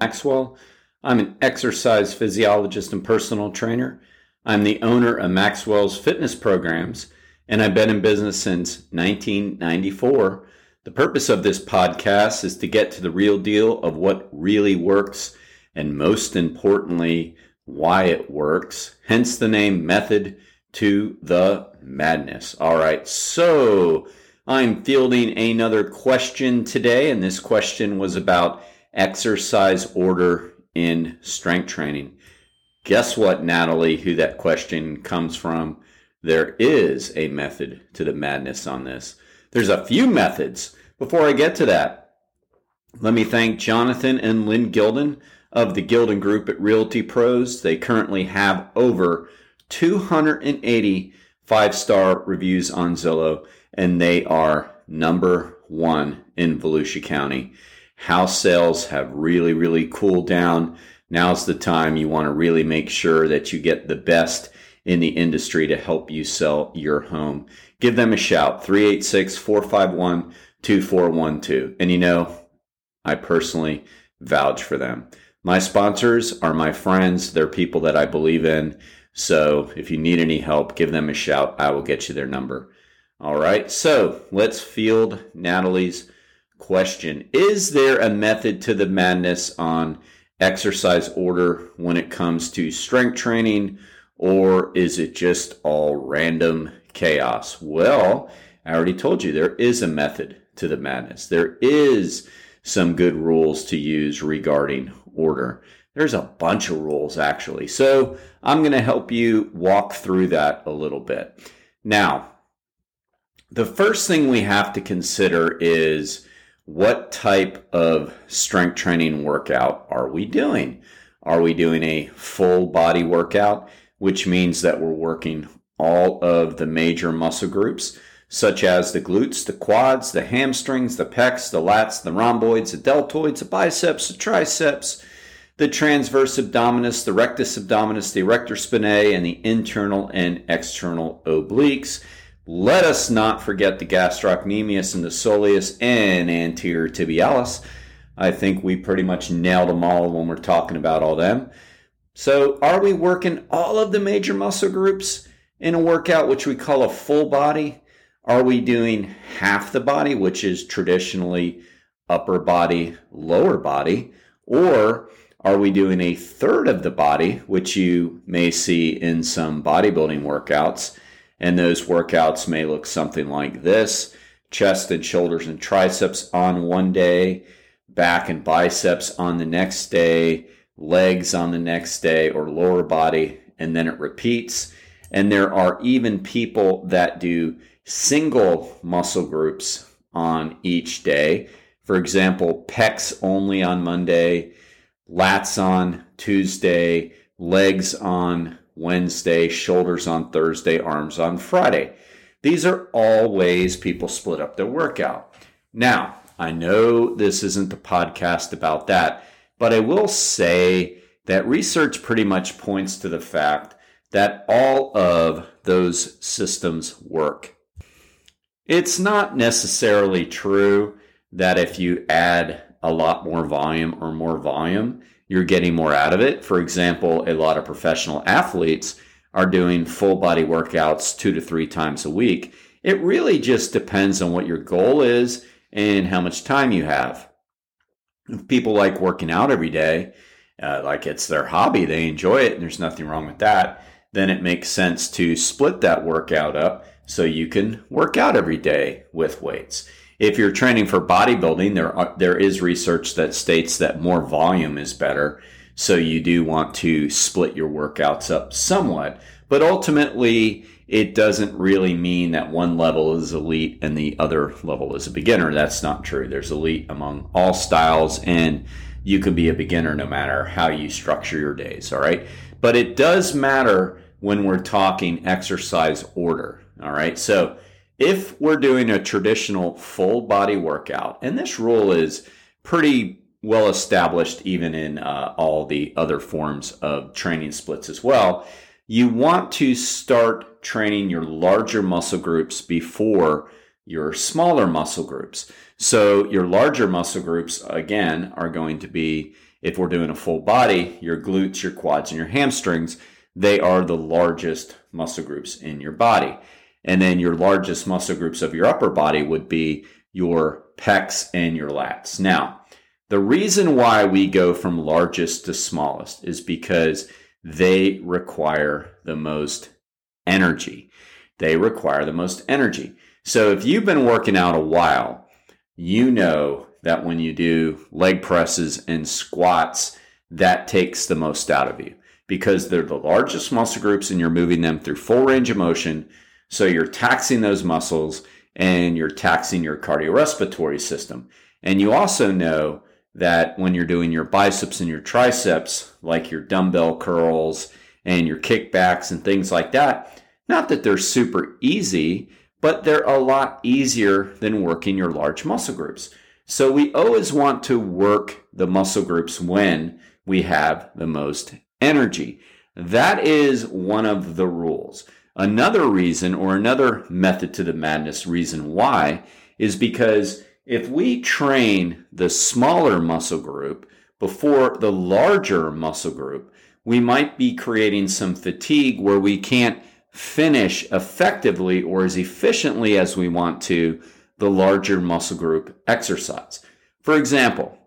Maxwell. I'm an exercise physiologist and personal trainer. I'm the owner of Maxwell's fitness programs, and I've been in business since 1994. The purpose of this podcast is to get to the real deal of what really works, and most importantly, why it works. Hence the name Method to the Madness. All right, so I'm fielding another question today, and this question was about exercise order in strength training. Guess what, Natalie, who that question comes from? There is a method to the madness on this. There's a few methods. Before I get to that, let me thank Jonathan and Lynn Gilden of the Gilden Group at Realty Pros. They currently have over 280 five star reviews on Zillow, and they are number one in Volusia County. House sales have really, really cooled down. Now's the time you want to really make sure that you get the best in the industry to help you sell your home. Give them a shout 386 451 2412. And you know, I personally vouch for them. My sponsors are my friends, they're people that I believe in. So if you need any help, give them a shout. I will get you their number. All right. So let's field Natalie's question. Is there a method to the madness on exercise order when it comes to strength training, or is it just all random chaos? Well, I already told you there is a method to the madness. There is some good rules to use regarding order. There's a bunch of rules actually. So I'm going to help you walk through that a little bit. Now, the first thing we have to consider is what type of strength training workout are we doing? Are we doing a full body workout, which means that we're working all of the major muscle groups, such as the glutes, the quads, the hamstrings, the pecs, the lats, the rhomboids, the deltoids, the biceps, the triceps, the transverse abdominis, the rectus abdominis, the erector spinae, and the internal and external obliques. Let us not forget the gastrocnemius and the soleus and anterior tibialis. I think we pretty much nailed them all when we're talking about all them. So, are we working all of the major muscle groups in a workout, which we call a full body? Are we doing half the body, which is traditionally upper body, lower body? Or are we doing a third of the body, which you may see in some bodybuilding workouts? And those workouts may look something like this chest and shoulders and triceps on one day, back and biceps on the next day, legs on the next day, or lower body, and then it repeats. And there are even people that do single muscle groups on each day. For example, pecs only on Monday, lats on Tuesday, legs on Wednesday, shoulders on Thursday, arms on Friday. These are all ways people split up their workout. Now, I know this isn't the podcast about that, but I will say that research pretty much points to the fact that all of those systems work. It's not necessarily true that if you add a lot more volume or more volume, you're getting more out of it. For example, a lot of professional athletes are doing full body workouts two to three times a week. It really just depends on what your goal is and how much time you have. If people like working out every day, uh, like it's their hobby, they enjoy it, and there's nothing wrong with that, then it makes sense to split that workout up so you can work out every day with weights. If you're training for bodybuilding, there are, there is research that states that more volume is better. So you do want to split your workouts up somewhat, but ultimately it doesn't really mean that one level is elite and the other level is a beginner. That's not true. There's elite among all styles and you can be a beginner no matter how you structure your days. All right. But it does matter when we're talking exercise order. All right. So if we're doing a traditional full body workout, and this rule is pretty well established even in uh, all the other forms of training splits as well, you want to start training your larger muscle groups before your smaller muscle groups. So your larger muscle groups, again, are going to be if we're doing a full body, your glutes, your quads, and your hamstrings, they are the largest muscle groups in your body. And then your largest muscle groups of your upper body would be your pecs and your lats. Now, the reason why we go from largest to smallest is because they require the most energy. They require the most energy. So if you've been working out a while, you know that when you do leg presses and squats, that takes the most out of you because they're the largest muscle groups and you're moving them through full range of motion. So you're taxing those muscles and you're taxing your cardiorespiratory system. And you also know that when you're doing your biceps and your triceps, like your dumbbell curls and your kickbacks and things like that, not that they're super easy, but they're a lot easier than working your large muscle groups. So we always want to work the muscle groups when we have the most energy. That is one of the rules. Another reason, or another method to the madness reason why, is because if we train the smaller muscle group before the larger muscle group, we might be creating some fatigue where we can't finish effectively or as efficiently as we want to the larger muscle group exercise. For example,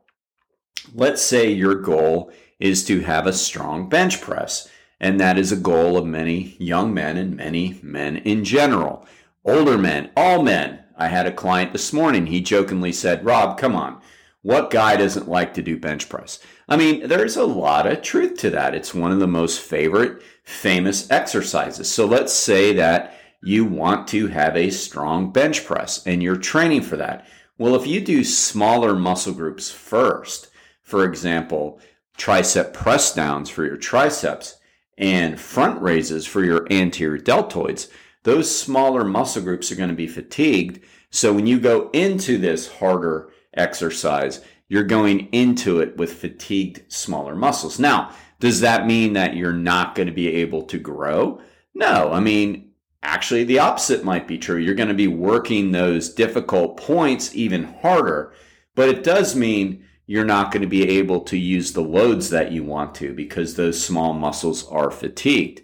let's say your goal is to have a strong bench press, and that is a goal of many young men and many men in general. Older men, all men. I had a client this morning, he jokingly said, Rob, come on. What guy doesn't like to do bench press? I mean, there's a lot of truth to that. It's one of the most favorite, famous exercises. So let's say that you want to have a strong bench press and you're training for that. Well, if you do smaller muscle groups first, for example, tricep press downs for your triceps and front raises for your anterior deltoids, those smaller muscle groups are going to be fatigued. So when you go into this harder exercise, you're going into it with fatigued smaller muscles. Now, does that mean that you're not going to be able to grow? No. I mean, actually, the opposite might be true. You're going to be working those difficult points even harder, but it does mean you're not going to be able to use the loads that you want to because those small muscles are fatigued.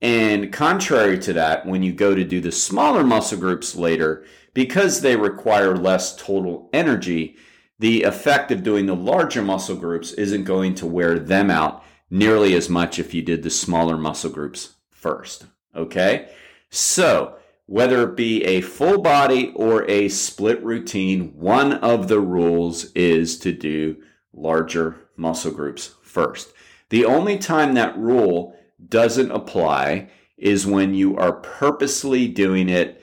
And contrary to that, when you go to do the smaller muscle groups later, because they require less total energy, the effect of doing the larger muscle groups isn't going to wear them out nearly as much if you did the smaller muscle groups first. Okay? So, whether it be a full body or a split routine, one of the rules is to do larger muscle groups first. The only time that rule doesn't apply is when you are purposely doing it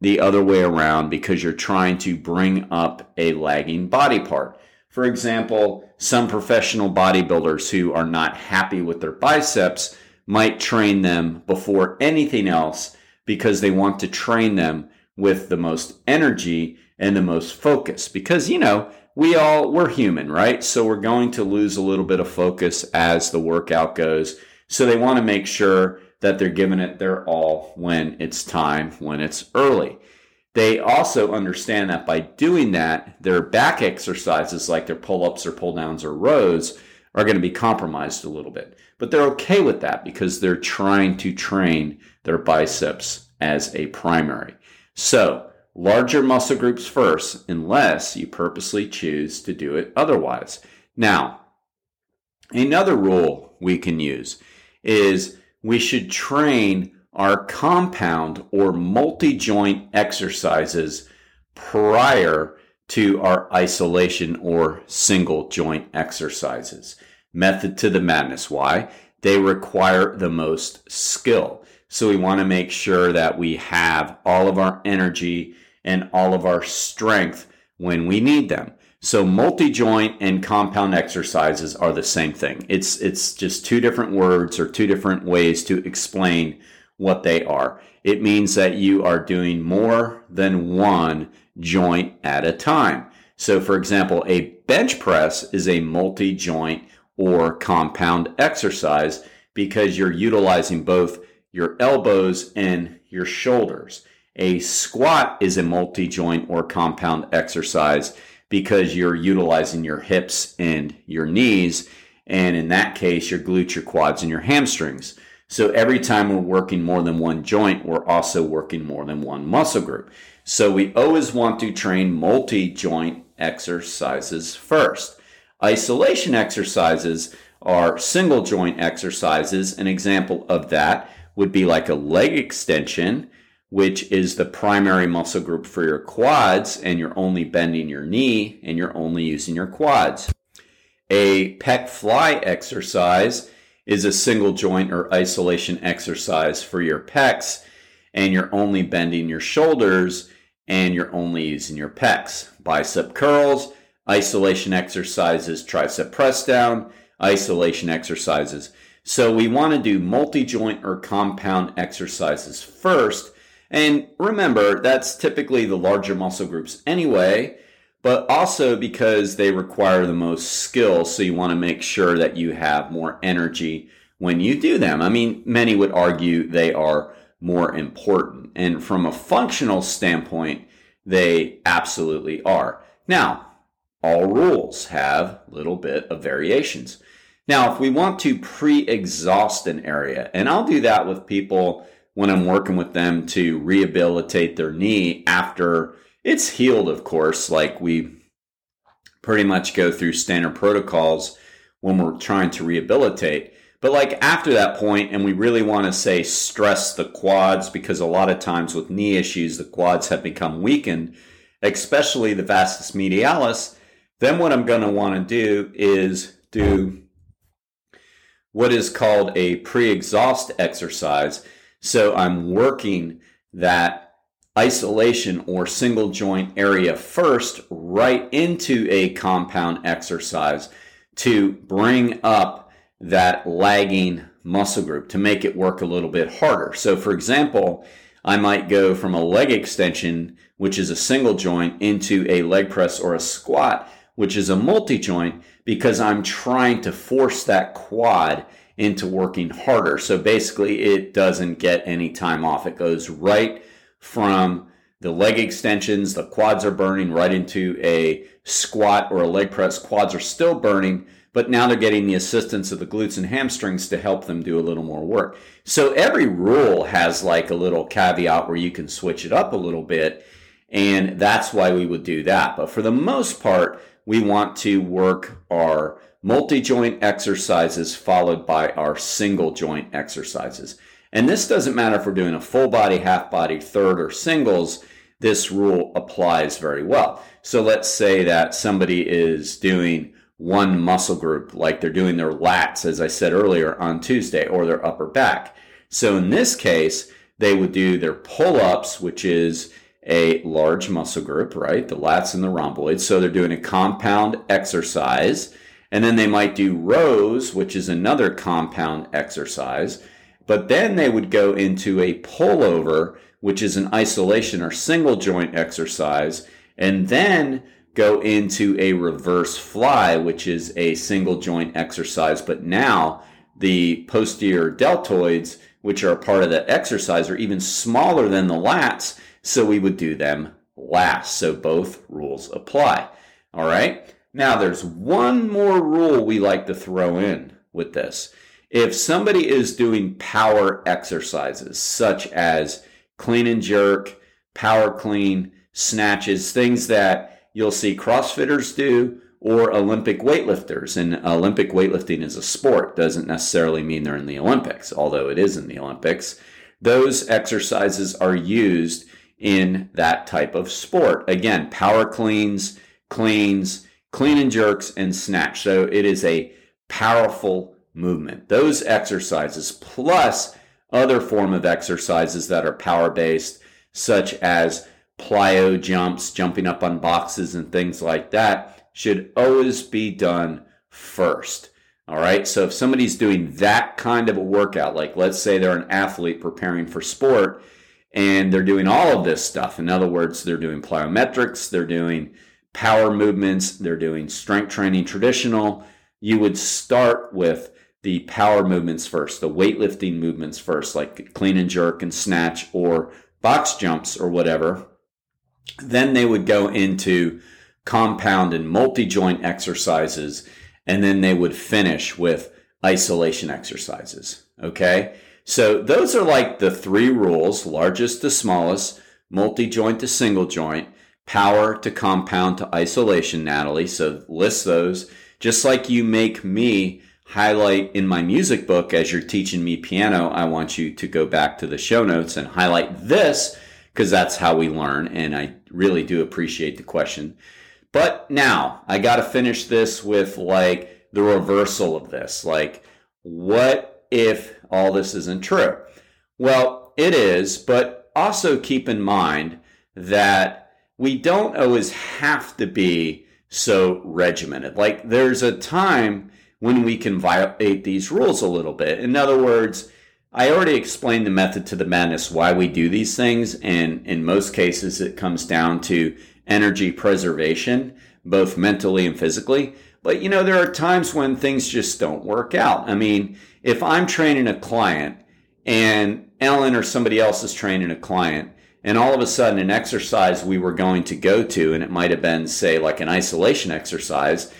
the other way around because you're trying to bring up a lagging body part. For example, some professional bodybuilders who are not happy with their biceps might train them before anything else because they want to train them with the most energy and the most focus. Because, you know, we all, we're human, right? So we're going to lose a little bit of focus as the workout goes. So they want to make sure that they're giving it their all when it's time, when it's early. They also understand that by doing that, their back exercises like their pull ups or pull downs or rows are going to be compromised a little bit. But they're okay with that because they're trying to train their biceps as a primary. So, larger muscle groups first, unless you purposely choose to do it otherwise. Now, another rule we can use is we should train our compound or multi joint exercises prior to our isolation or single joint exercises. Method to the madness. Why? They require the most skill. So we want to make sure that we have all of our energy and all of our strength when we need them. So multi-joint and compound exercises are the same thing. It's it's just two different words or two different ways to explain what they are. It means that you are doing more than one joint at a time. So for example, a bench press is a multi-joint or compound exercise because you're utilizing both your elbows and your shoulders. A squat is a multi-joint or compound exercise because you're utilizing your hips and your knees. And in that case, your glutes, your quads, and your hamstrings. So every time we're working more than one joint, we're also working more than one muscle group. So we always want to train multi joint exercises first. Isolation exercises are single joint exercises. An example of that would be like a leg extension, which is the primary muscle group for your quads, and you're only bending your knee and you're only using your quads. A pec fly exercise is a single joint or isolation exercise for your pecs, and you're only bending your shoulders and you're only using your pecs. Bicep curls, isolation exercises, tricep press down, isolation exercises. So we want to do multi joint or compound exercises first. And remember, that's typically the larger muscle groups anyway, but also because they require the most skill. So you want to make sure that you have more energy when you do them. I mean, many would argue they are more important. And from a functional standpoint, they absolutely are. Now, all rules have little bit of variations. Now, if we want to pre-exhaust an area, and I'll do that with people when I'm working with them to rehabilitate their knee after it's healed, of course, like we pretty much go through standard protocols when we're trying to rehabilitate. But like after that point, and we really want to say stress the quads because a lot of times with knee issues, the quads have become weakened, especially the vastus medialis. Then what I'm going to want to do is do what is called a pre-exhaust exercise. So I'm working that isolation or single joint area first right into a compound exercise to bring up that lagging muscle group to make it work a little bit harder. So for example, I might go from a leg extension, which is a single joint, into a leg press or a squat, which is a multi joint because I'm trying to force that quad into working harder. So basically, it doesn't get any time off. It goes right from the leg extensions, the quads are burning right into a squat or a leg press. Quads are still burning, but now they're getting the assistance of the glutes and hamstrings to help them do a little more work. So every rule has like a little caveat where you can switch it up a little bit. And that's why we would do that. But for the most part, we want to work our multi joint exercises followed by our single joint exercises. And this doesn't matter if we're doing a full body, half body, third, or singles. This rule applies very well. So let's say that somebody is doing one muscle group, like they're doing their lats, as I said earlier, on Tuesday, or their upper back. So in this case, they would do their pull ups, which is a large muscle group, right? The lats and the rhomboids. So they're doing a compound exercise. And then they might do rows, which is another compound exercise. But then they would go into a pullover, which is an isolation or single joint exercise. And then go into a reverse fly, which is a single joint exercise. But now the posterior deltoids, which are part of that exercise, are even smaller than the lats so we would do them last. So both rules apply. All right. Now there's one more rule we like to throw in with this. If somebody is doing power exercises such as clean and jerk, power clean, snatches, things that you'll see CrossFitters do or Olympic weightlifters. And Olympic weightlifting is a sport, doesn't necessarily mean they're in the Olympics, although it is in the Olympics. Those exercises are used in that type of sport. Again, power cleans, cleans, clean and jerks, and snatch. So it is a powerful movement. Those exercises plus other form of exercises that are power based, such as plyo jumps, jumping up on boxes and things like that, should always be done first. All right. So if somebody's doing that kind of a workout, like let's say they're an athlete preparing for sport, and they're doing all of this stuff. In other words, they're doing plyometrics, they're doing power movements, they're doing strength training traditional. You would start with the power movements first, the weightlifting movements first, like clean and jerk and snatch or box jumps or whatever. Then they would go into compound and multi joint exercises, and then they would finish with isolation exercises. Okay. So those are like the three rules largest to smallest, multi joint to single joint, power to compound to isolation, Natalie. So list those. Just like you make me highlight in my music book as you're teaching me piano, I want you to go back to the show notes and highlight this because that's how we learn. And I really do appreciate the question. But now I got to finish this with like the reversal of this. Like, what if all this isn't true? Well, it is, but also keep in mind that we don't always have to be so regimented. Like, there's a time when we can violate these rules a little bit. In other words, I already explained the method to the madness why we do these things, and in most cases, it comes down to energy preservation, both mentally and physically. But you know, there are times when things just don't work out. I mean, if I'm training a client and Ellen or somebody else is training a client, and all of a sudden an exercise we were going to go to, and it might have been, say, like an isolation exercise,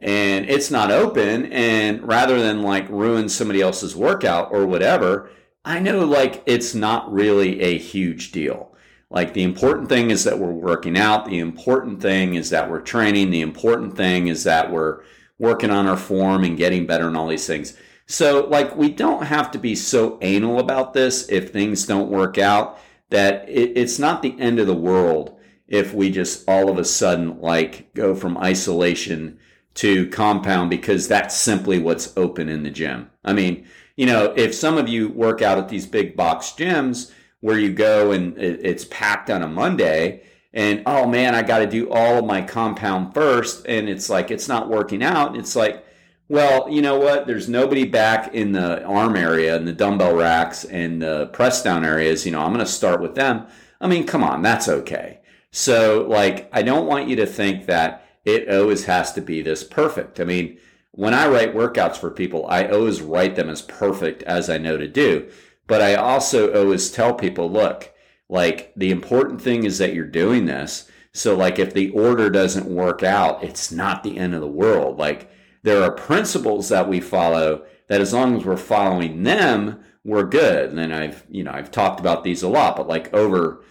and it's not open and rather than like ruin somebody else's workout or whatever i know like it's not really a huge deal. Like the important thing is that we're working out. The important thing is that we're training. The important thing is that we're working on our form and getting better and all these things so like we don't have to be so anal about this if things don't work out that it, it's not the end of the world if we just all of a sudden like go from isolation to compound because that's simply what's open in the gym. I mean, you know, if some of you work out at these big box gyms where you go and it's packed on a Monday and oh man, I got to do all of my compound first and it's like it's not working out. It's like, well, you know what? There's nobody back in the arm area and the dumbbell racks and the press down areas. You know, I'm going to start with them. I mean, come on, that's okay. So, like, I don't want you to think that it always has to be this perfect. I mean, when I write workouts for people, I always write them as perfect as I know to do. But I also always tell people, look, like the important thing is that you're doing this. So, like, if the order doesn't work out, it's not the end of the world. Like, there are principles that we follow that as long as we're following them, we're good. And I've, you know, I've talked about these a lot, but like over,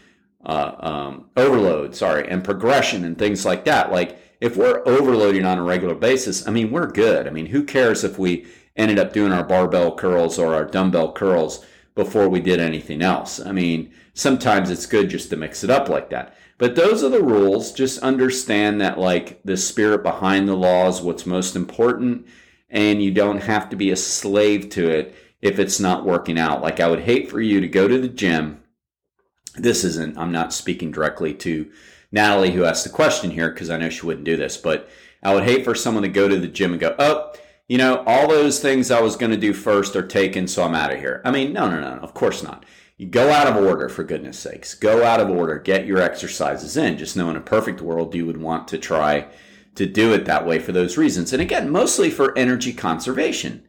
uh, um, overload, sorry, and progression and things like that. Like, if we're overloading on a regular basis, I mean, we're good. I mean, who cares if we ended up doing our barbell curls or our dumbbell curls before we did anything else? I mean, sometimes it's good just to mix it up like that. But those are the rules. Just understand that, like, the spirit behind the law is what's most important, and you don't have to be a slave to it if it's not working out. Like, I would hate for you to go to the gym. This isn't, I'm not speaking directly to Natalie who asked the question here because I know she wouldn't do this, but I would hate for someone to go to the gym and go, oh, you know, all those things I was going to do first are taken, so I'm out of here. I mean, no, no, no, of course not. You go out of order, for goodness sakes. Go out of order. Get your exercises in. Just know in a perfect world, you would want to try to do it that way for those reasons. And again, mostly for energy conservation.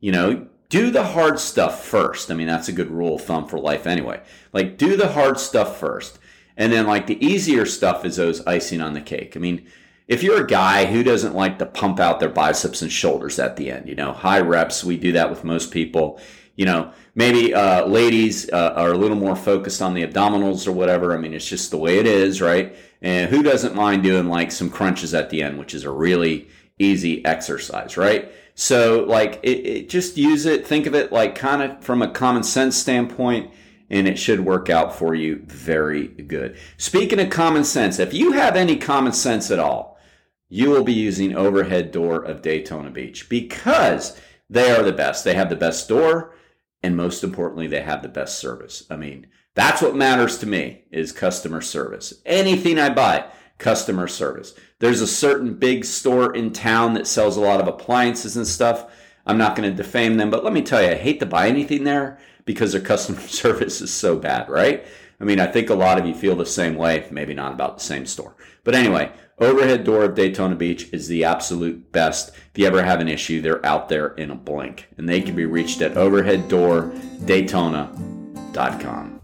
You know, do the hard stuff first. I mean, that's a good rule of thumb for life anyway. Like, do the hard stuff first. And then like the easier stuff is those icing on the cake. I mean, if you're a guy who doesn't like to pump out their biceps and shoulders at the end, you know, high reps, we do that with most people. You know, maybe uh, ladies uh, are a little more focused on the abdominals or whatever. I mean, it's just the way it is, right? And who doesn't mind doing like some crunches at the end, which is a really easy exercise, right? So, like, it, it just use it, think of it like kind of from a common sense standpoint and it should work out for you very good. Speaking of common sense, if you have any common sense at all, you will be using Overhead Door of Daytona Beach because they are the best. They have the best door, and most importantly, they have the best service. I mean, that's what matters to me is customer service. Anything I buy, customer service. There's a certain big store in town that sells a lot of appliances and stuff. I'm not going to defame them, but let me tell you, I hate to buy anything there because their customer service is so bad, right? I mean, I think a lot of you feel the same way, maybe not about the same store. But anyway, Overhead Door of Daytona Beach is the absolute best. If you ever have an issue, they're out there in a blink. And they can be reached at overheaddoordaytona.com.